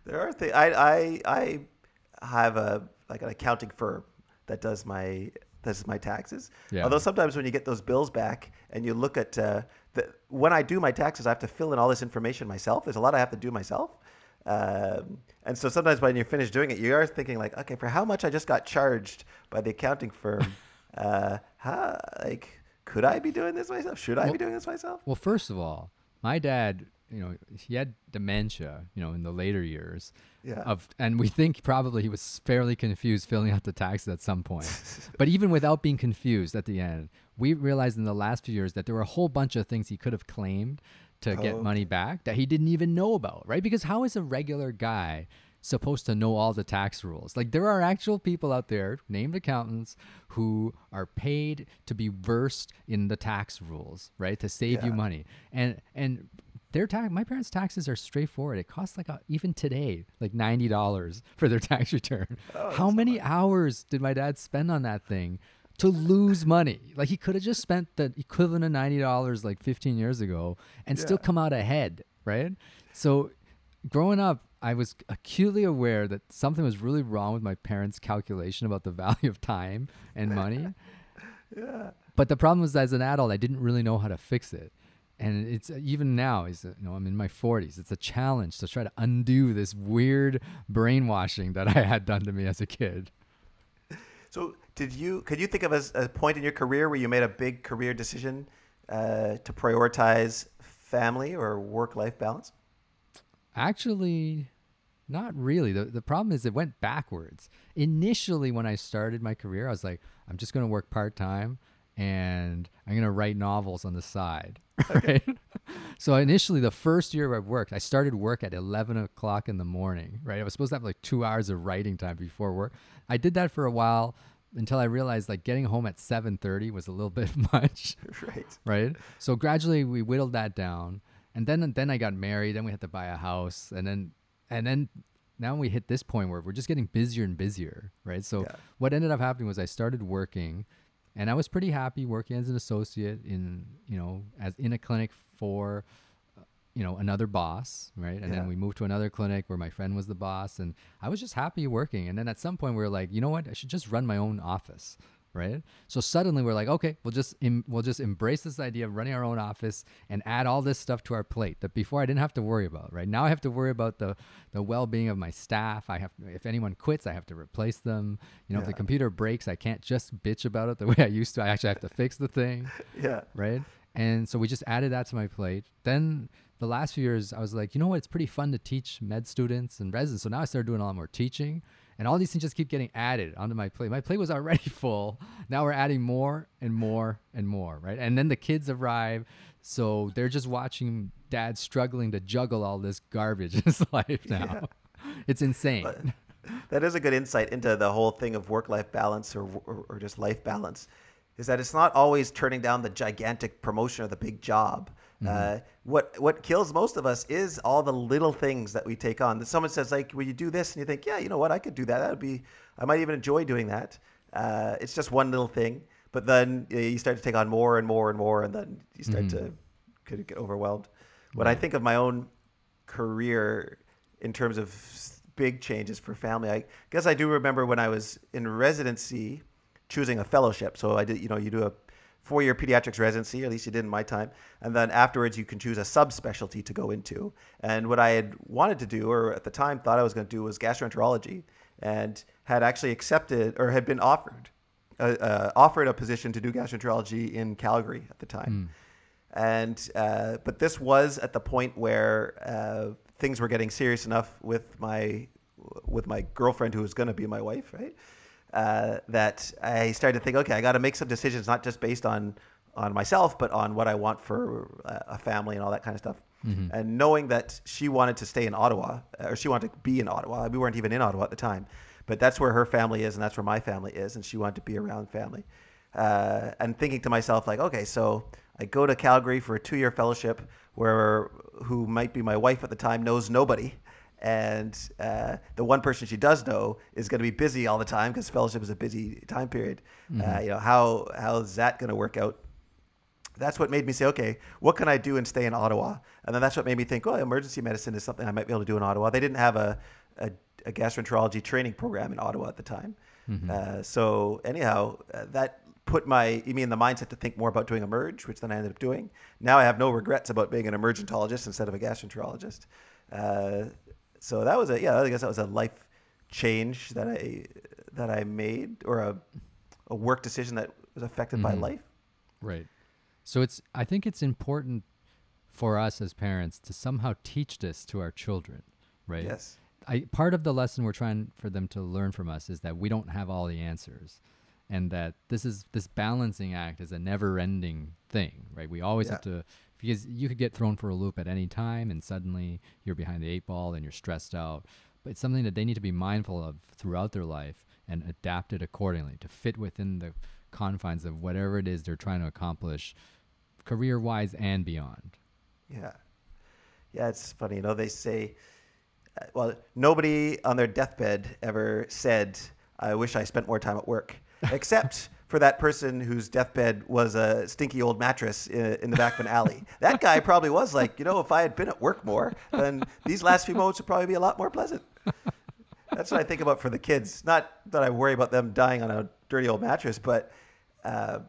There are things I, I I have a like an accounting firm that does my does my taxes. Yeah. Although sometimes when you get those bills back and you look at uh, the when I do my taxes, I have to fill in all this information myself. There's a lot I have to do myself. Um, and so sometimes when you're finished doing it, you are thinking like, okay, for how much I just got charged by the accounting firm, [laughs] uh, how, like, could I be doing this myself? Should I Well- be doing this myself? Well, first of all, my dad, you know, he had dementia, you know, in the later years. Yeah. Of and we think probably he was fairly confused filling out the taxes at some point. [laughs] but even without being confused at the end, we realized in the last few years that there were a whole bunch of things he could have claimed to get Oh, money back that he didn't even know about, right? Because how is a regular guy supposed to know all the tax rules? Like there are actual people out there, named accountants, who are paid to be versed in the tax rules, right? To save you money. And and their tax my parents' taxes are straightforward. It costs like a, even today, like ninety dollars [laughs] for their tax return. [laughs] Oh, how many hours did my dad spend on that thing? To lose money, like he could have just spent the equivalent of ninety dollars like fifteen years ago, and still come out ahead, right? So, growing up, I was acutely aware that something was really wrong with my parents' calculation about the [laughs] value of time and money. Yeah. But the problem was, as an adult, I didn't really know how to fix it. And it's even now, is you know, I'm in my 40s. It's a challenge to try to undo this weird brainwashing that I had done to me as a kid. So, did you? Could you think of a point in your career where you made a big career decision uh, to prioritize family or work-life balance? Actually, not really. The, the problem is it went backwards. Initially, when I started my career, I was like, I'm just going to work part time and I'm going to write novels on the side. [laughs] Right. so initially, the first year I worked, I started work at 11 o'clock in the morning. Right. I was supposed to have like two hours of writing time before work. I did that for a while until I realized like getting home at 7:30 was a little [laughs] bit much right. right? So gradually we whittled that down, and then then I got married. Then we had to buy a house, and then and then now we hit this point where we're just getting busier and busier, right? So Yeah. what ended up happening was I started working, and I was pretty happy working as an associate in you know as in a clinic for uh, you know another boss right? And Yeah. then we moved to another clinic where my friend was the boss and i was just happy working. And then at some point we were like you know what? I should just run my own office right so suddenly we're like okay we'll just em- we'll just embrace this idea of running our own office and add all this stuff to our plate that before i didn't have to worry about right now i have to worry about the the well-being of my staff i have if anyone quits i have to replace them you know if the computer breaks i can't just bitch about it the [laughs] way i used to i actually have to fix the thing [laughs] Yeah. right? And so we just added that to my plate. Then the last few years, I was like, you know what? It's pretty fun to teach med students and residents. So now I started doing a lot more teaching, and all these things just keep getting added onto my plate. My plate was already [laughs] full. Now we're adding more and more and more, right? And then the kids arrive, so they're just watching dad struggling to juggle all this garbage in his [laughs] life now. It's insane. That is a good insight into the whole thing of work-life balance or, or, or just life balance. Is that it's not always turning down the gigantic promotion or the big job. Uh, what what kills most of us is all the little things that we take on. That someone says like, "Will you do this?" and you think, "Yeah, you know what? I could do that. That would be. I might even enjoy doing that." Uh, it's just one little thing, but then you start to take on more and more and more, and then you start to could get overwhelmed. When I think of my own career in terms of big changes for family, I guess I do remember when I was in residency, choosing a fellowship. So I did, you know, you do a four-year pediatrics residency, at least you did in my time, and then afterwards you can choose a subspecialty to go into. And what I had wanted to do, or at the time thought I was going to do, was gastroenterology, and had actually accepted or had been offered uh, uh, offered a position to do gastroenterology in Calgary at the time. And uh, but this was at the point where uh, things were getting serious enough with my with my girlfriend who was going to be my wife, right? Uh, that I started to think, okay, I got to make some decisions, not just based on on myself, but on what I want for uh, a family and all that kind of stuff. And knowing that she wanted to stay in Ottawa, or she wanted to be in Ottawa, we weren't even in Ottawa at the time, but that's where her family is, and that's where my family is, and she wanted to be around family. Uh, and thinking to myself, like, okay, so I go to Calgary for a two-year fellowship, where who might be my wife at the time knows nobody, and uh, the one person she does know is going to be busy all the time because fellowship is a busy time period. Uh, you know, how how is that going to work out? that's what made me say, okay, what can I do and stay in Ottawa? And then that's what made me think, oh, emergency medicine is something I might be able to do in Ottawa. They didn't have a, a, a gastroenterology training program in Ottawa at the time. Uh, so anyhow, uh, that put my me in the mindset to think more about doing emerg, which then I ended up doing. Now I have no regrets about being an emergentologist instead of a gastroenterologist. Uh, so that was a yeah, I guess that was a life change that I that I made or a a work decision that was affected by mm-hmm. life. Right. So it's I think it's important for us as parents to somehow teach this to our children, right? Yes. I part of the lesson we're trying for them to learn from us is that we don't have all the answers and that this is this balancing act is a never-ending thing, right? We always have to because you could get thrown for a loop at any time and suddenly you're behind the eight ball and you're stressed out. But it's something that they need to be mindful of throughout their life and adapt it accordingly to fit within the confines of whatever it is they're trying to accomplish career wise and beyond. Yeah. Yeah, it's funny. You know, they say, uh, well, nobody on their deathbed ever said, I wish I spent more time at work, except [laughs] for that person whose deathbed was a stinky old mattress in, in the back of an alley. That guy probably was like, you know, if I had been at work more, then these last few moments would probably be a lot more pleasant. That's what I think about for the kids. Not that I worry about them dying on a dirty old mattress, but uh,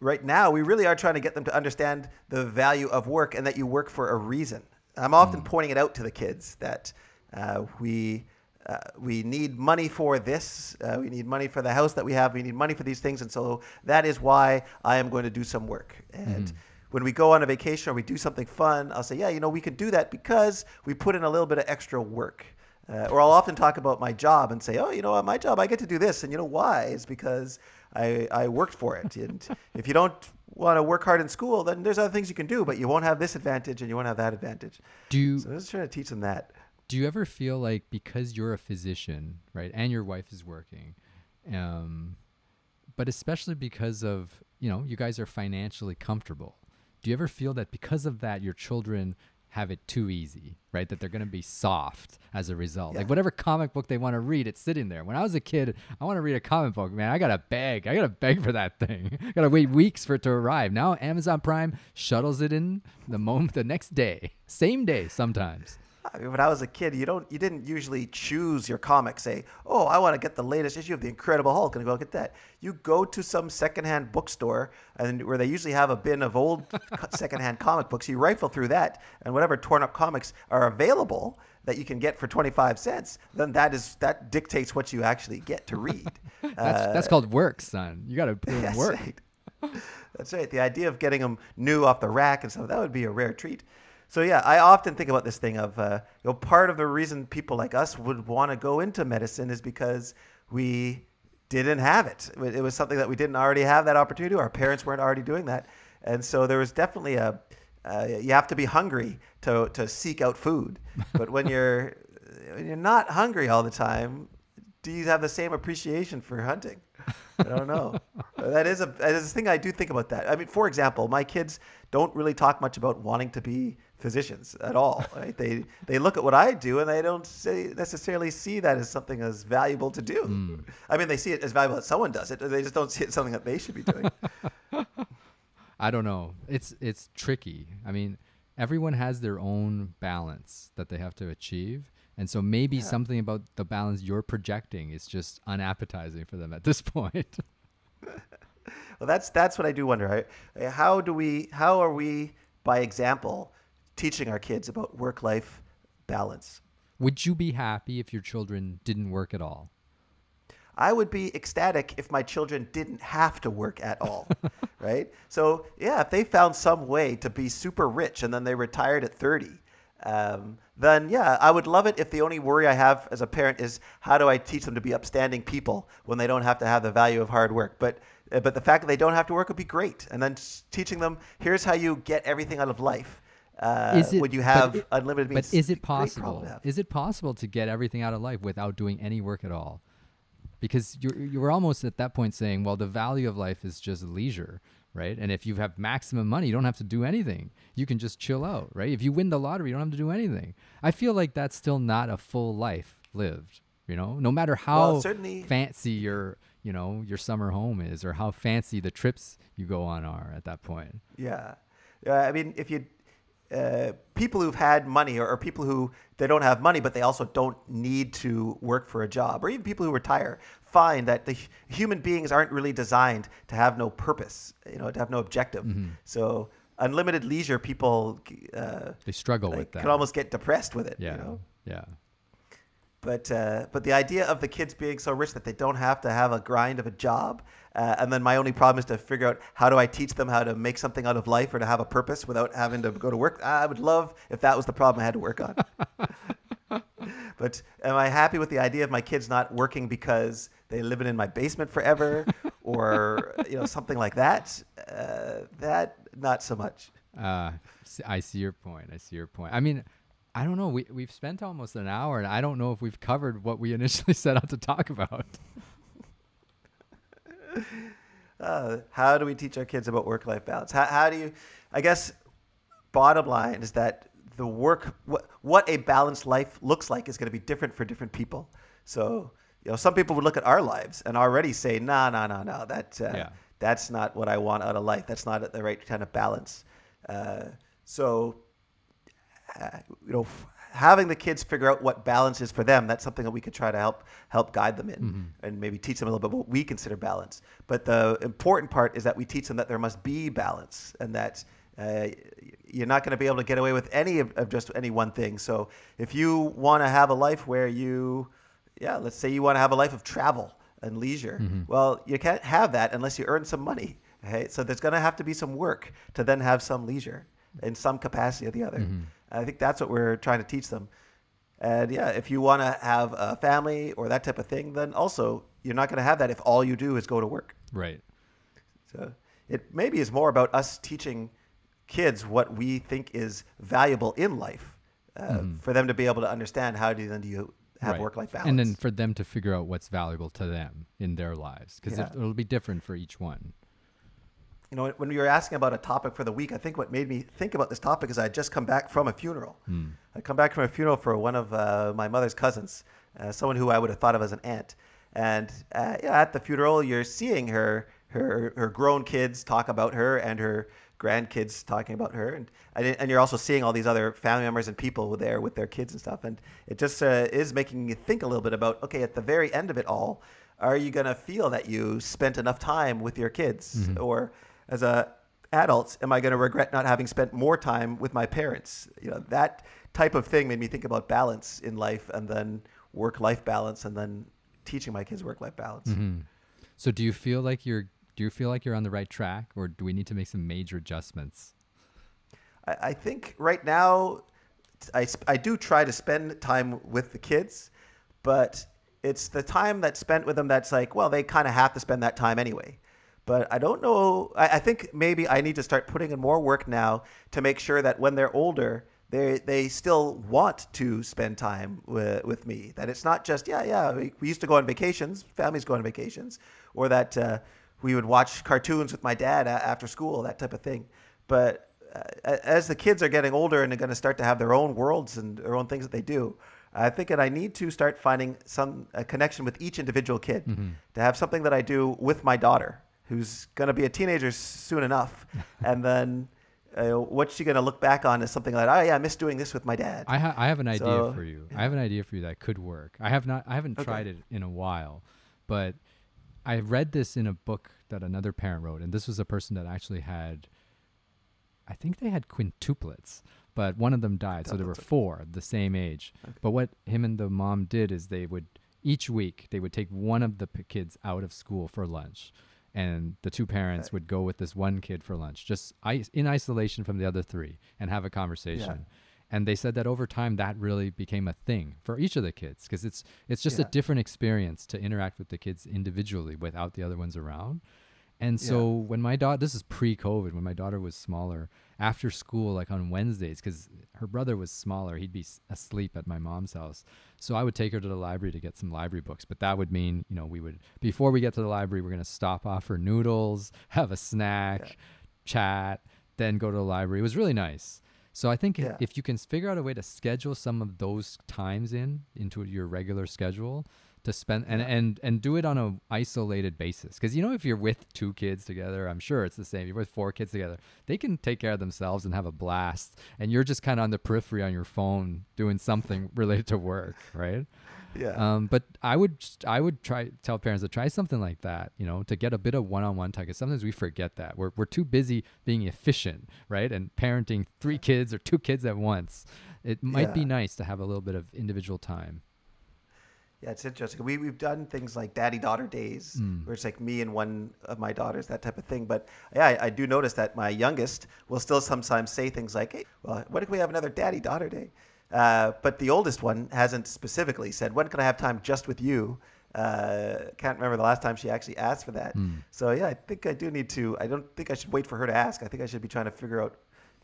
right now we really are trying to get them to understand the value of work and that you work for a reason. I'm often pointing it out to the kids that uh, we uh, we need money for this, uh, we need money for the house that we have, we need money for these things, and so that is why I am going to do some work. And when we go on a vacation or we do something fun, I'll say, yeah, you know, we could do that because we put in a little bit of extra work. Uh, or I'll often talk about my job and say, oh, you know my job, I get to do this. And you know why? It's because I, I worked for it. And [laughs] if you don't want to work hard in school, then there's other things you can do, but you won't have this advantage and you won't have that advantage. Do you So I was trying to teach them that. Do you ever feel like because you're a physician, right, and your wife is working, um, but especially because of you know you guys are financially comfortable, do you ever feel that because of that your children have it too easy, right? That they're going to be soft as a result. Like whatever comic book they want to read, it's sitting there. When I was a kid, I want to read a comic book, man. I got to beg. I got to beg for that thing. [laughs] I got to wait weeks for it to arrive. Now Amazon Prime shuttles it in the moment the next day. Same day sometimes. I mean, when I was a kid, you don't, you didn't usually choose your comic. Say, oh, I want to get the latest issue of the Incredible Hulk, and go get that. You go to some secondhand bookstore, and where they usually have a bin of old [laughs] secondhand comic books. You rifle through that, and whatever torn up comics are available that you can get for twenty five cents, then that is that dictates what you actually get to read. [laughs] That's that's called work, son. You got to put in [laughs] work. right. That's right. The idea of getting them new off the rack and stuff, that would be a rare treat. So yeah, I often think about this thing of, uh, you know, part of the reason people like us would want to go into medicine is because we didn't have it. It was something that we didn't already have that opportunity. Our parents weren't already doing that. And so there was definitely a, uh, you have to be hungry to, to seek out food. [laughs] But when you're, when you're not hungry all the time, do you have the same appreciation for hunting? I don't know. Uh, that is a that is a thing I do think about that. I mean, for example, my kids don't really talk much about wanting to be physicians at all. Right? They they look at what I do and they don't say, necessarily see that as something as valuable to do. Hmm. I mean, they see it as valuable that someone does it. They just don't see it as something that they should be doing. [laughs] I don't know. It's it's tricky. I mean, everyone has their own balance that they have to achieve, And so maybe something about the balance you're projecting is just unappetizing for them at this [laughs] point. [laughs] Well, that's that's what I do wonder. I, how do we? How are we, by example, teaching our kids about work-life balance? Would you be happy if your children didn't work at all? I would be ecstatic if my children didn't have to work at all, [laughs] right? So yeah, if they found some way to be super rich and then they retired at 30, um, then yeah, I would love it if the only worry I have as a parent is how do I teach them to be upstanding people when they don't have to have the value of hard work. But uh, but the fact that they don't have to work would be great. And then teaching them here's how you get everything out of life. Uh, it when you have it- unlimited means. But is it possible? Is it possible to get everything out of life without doing any work at all? Because you're you're almost at that point saying, well, the value of life is just leisure, right? And if you have maximum money, you don't have to do anything. You can just chill out, right? If you win the lottery, you don't have to do anything. I feel like that's still not a full life lived. You know, no matter how certainly- fancy your you know your summer home is, or how fancy the trips you go on are at that point. Yeah, uh, I mean, if you uh, people who've had money, or, or people who they don't have money, but they also don't need to work for a job, or even people who retire, find that the human beings aren't really designed to have no purpose, you know, to have no objective. Mm-hmm. So unlimited leisure, people uh, They struggle like, with that. can almost get depressed with it. yeah, You know? yeah. But uh, but the idea of the kids being so rich that they don't have to have a grind of a job, uh, and then my only problem is to figure out how do I teach them how to make something out of life or to have a purpose without having to go to work. I would love if that was the problem I had to work on. [laughs] but am I happy with the idea of my kids not working because they living in my basement forever, or you know something like that? Uh, that not so much. Uh, I see your point. I see your point. I mean, I don't know. We we've spent almost an hour, and I don't know if we've covered what we initially [laughs] set out to talk about. [laughs] uh, how do we teach our kids about work-life balance? How, how do you? I guess bottom line is that the work what, what a balanced life looks like is going to be different for different people. So you know, some people would look at our lives and already say, "No, no, no, no, that uh, Yeah. that's not what I want out of life. That's not the right kind of balance." Uh, so uh, you know, having the kids figure out what balance is for them, that's something that we could try to help help guide them in and maybe teach them a little bit what we consider balance. But the important part is that we teach them that there must be balance and that uh, you're not going to be able to get away with any of, of just any one thing. So if you want to have a life where you, yeah, let's say you want to have a life of travel and leisure, well, you can't have that unless you earn some money. Right? So there's going to have to be some work to then have some leisure in some capacity or the other. I think that's what we're trying to teach them. And yeah, if you want to have a family or that type of thing, then also you're not going to have that if all you do is go to work. Right. So it maybe is more about us teaching kids what we think is valuable in life uh, for them to be able to understand how do then do you have right. work-life balance. And then for them to figure out what's valuable to them in their lives, because Yeah. it, it'll be different for each one. You know, when we were asking about a topic for the week, I think what made me think about this topic is I had just come back from a funeral. I come back from a funeral for one of uh, my mother's cousins, uh, someone who I would have thought of as an aunt. And uh, yeah, at the funeral, you're seeing her, her, her grown kids talk about her and her grandkids talking about her, and and and you're also seeing all these other family members and people there with their kids and stuff. And it just uh, is making you think a little bit about okay, at the very end of it all, are you gonna feel that you spent enough time with your kids, or as a adult, am I going to regret not having spent more time with my parents? You know, that type of thing made me think about balance in life and then work-life balance and then teaching my kids work-life balance. Mm-hmm. So do you feel like you're do you feel like you're on the right track, or do we need to make some major adjustments? I, I think right now, I, I do try to spend time with the kids, but it's the time that's spent with them that's like, well, they kind of have to spend that time anyway. But I don't know. I, I think maybe I need to start putting in more work now to make sure that when they're older, they they still want to spend time with, with me. That it's not just yeah yeah we, we used to go on vacations, families go on vacations, or that uh, we would watch cartoons with my dad a- after school, that type of thing. But uh, as the kids are getting older and they're going to start to have their own worlds and their own things that they do, I think that I need to start finding some a connection with each individual kid to have something that I do with my daughter, who's going to be a teenager soon enough, [laughs] and then uh, what's she going to look back on as something like, oh yeah, I miss doing this with my dad. I, ha- I have an idea So, for you. I have an idea for you that could work. I have not. I haven't Okay. tried it in a while, but I read this in a book that another parent wrote, and this was a person that actually had. I think they had quintuplets, but one of them died, so there were four the same age. But what him and the mom did is they would each week they would take one of the p- kids out of school for lunch, and the two parents would go with this one kid for lunch, just in isolation from the other three, and have a conversation. And they said that over time that really became a thing for each of the kids because it's it's just a different experience to interact with the kids individually without the other ones around. And so when my daughter, this is pre-COVID, when my daughter was smaller, after school, like on Wednesdays, because her brother was smaller, he'd be s- asleep at my mom's house. So I would take her to the library to get some library books. But that would mean, you know, we would before we get to the library, we're gonna stop off for noodles, [laughs] have a snack, chat, then go to the library. It was really nice. So I think Yeah. if you can figure out a way to schedule some of those times in into your regular schedule to spend and and and do it on a isolated basis because you know if you're with two kids together i'm sure it's the same you're with four kids together they can take care of themselves and have a blast and you're just kind of on the periphery on your phone doing something [laughs] related to work right yeah. um, but I would I would try tell parents to try something like that, you know, to get a bit of one-on-one time. Because sometimes we forget that we're we're too busy being efficient, right, and parenting three kids or two kids at once. It might be nice to have a little bit of individual time. Yeah, it's interesting. We we've done things like daddy daughter days, Mm. where it's like me and one of my daughters, that type of thing. But yeah, I, I do notice that my youngest will still sometimes say things like, "Hey, well, when can we have another daddy daughter day?" Uh, but the oldest one hasn't specifically said, "When can I have time just with you?" Uh, can't remember the last time she actually asked for that. Mm. So yeah, I think I do need to. I don't think I should wait for her to ask. I think I should be trying to figure out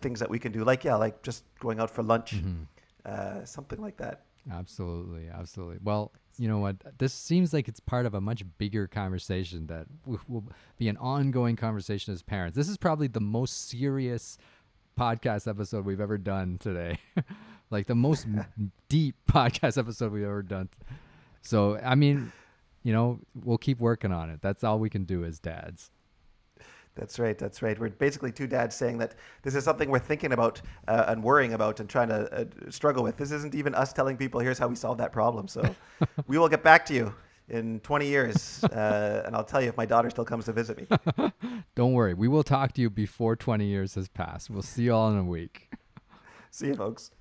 things that we can do, like yeah, like just going out for lunch, Mm-hmm. uh, something like that. Absolutely, absolutely. Well, you know what? This seems like it's part of a much bigger conversation that will be an ongoing conversation as parents. This is probably the most serious podcast episode we've ever done today. [laughs] like the most [laughs] deep podcast episode we've ever done. So, I mean, you know, we'll keep working on it. That's all we can do as dads. That's right. That's right. We're basically two dads saying that this is something we're thinking about uh, and worrying about and trying to uh, struggle with. This isn't even us telling people, here's how we solve that problem. So [laughs] we will get back to you in 20 years, uh, and I'll tell you if my daughter still comes to visit me. [laughs] Don't worry. We will talk to you before 20 years has passed. We'll see you all in a week. See you, folks.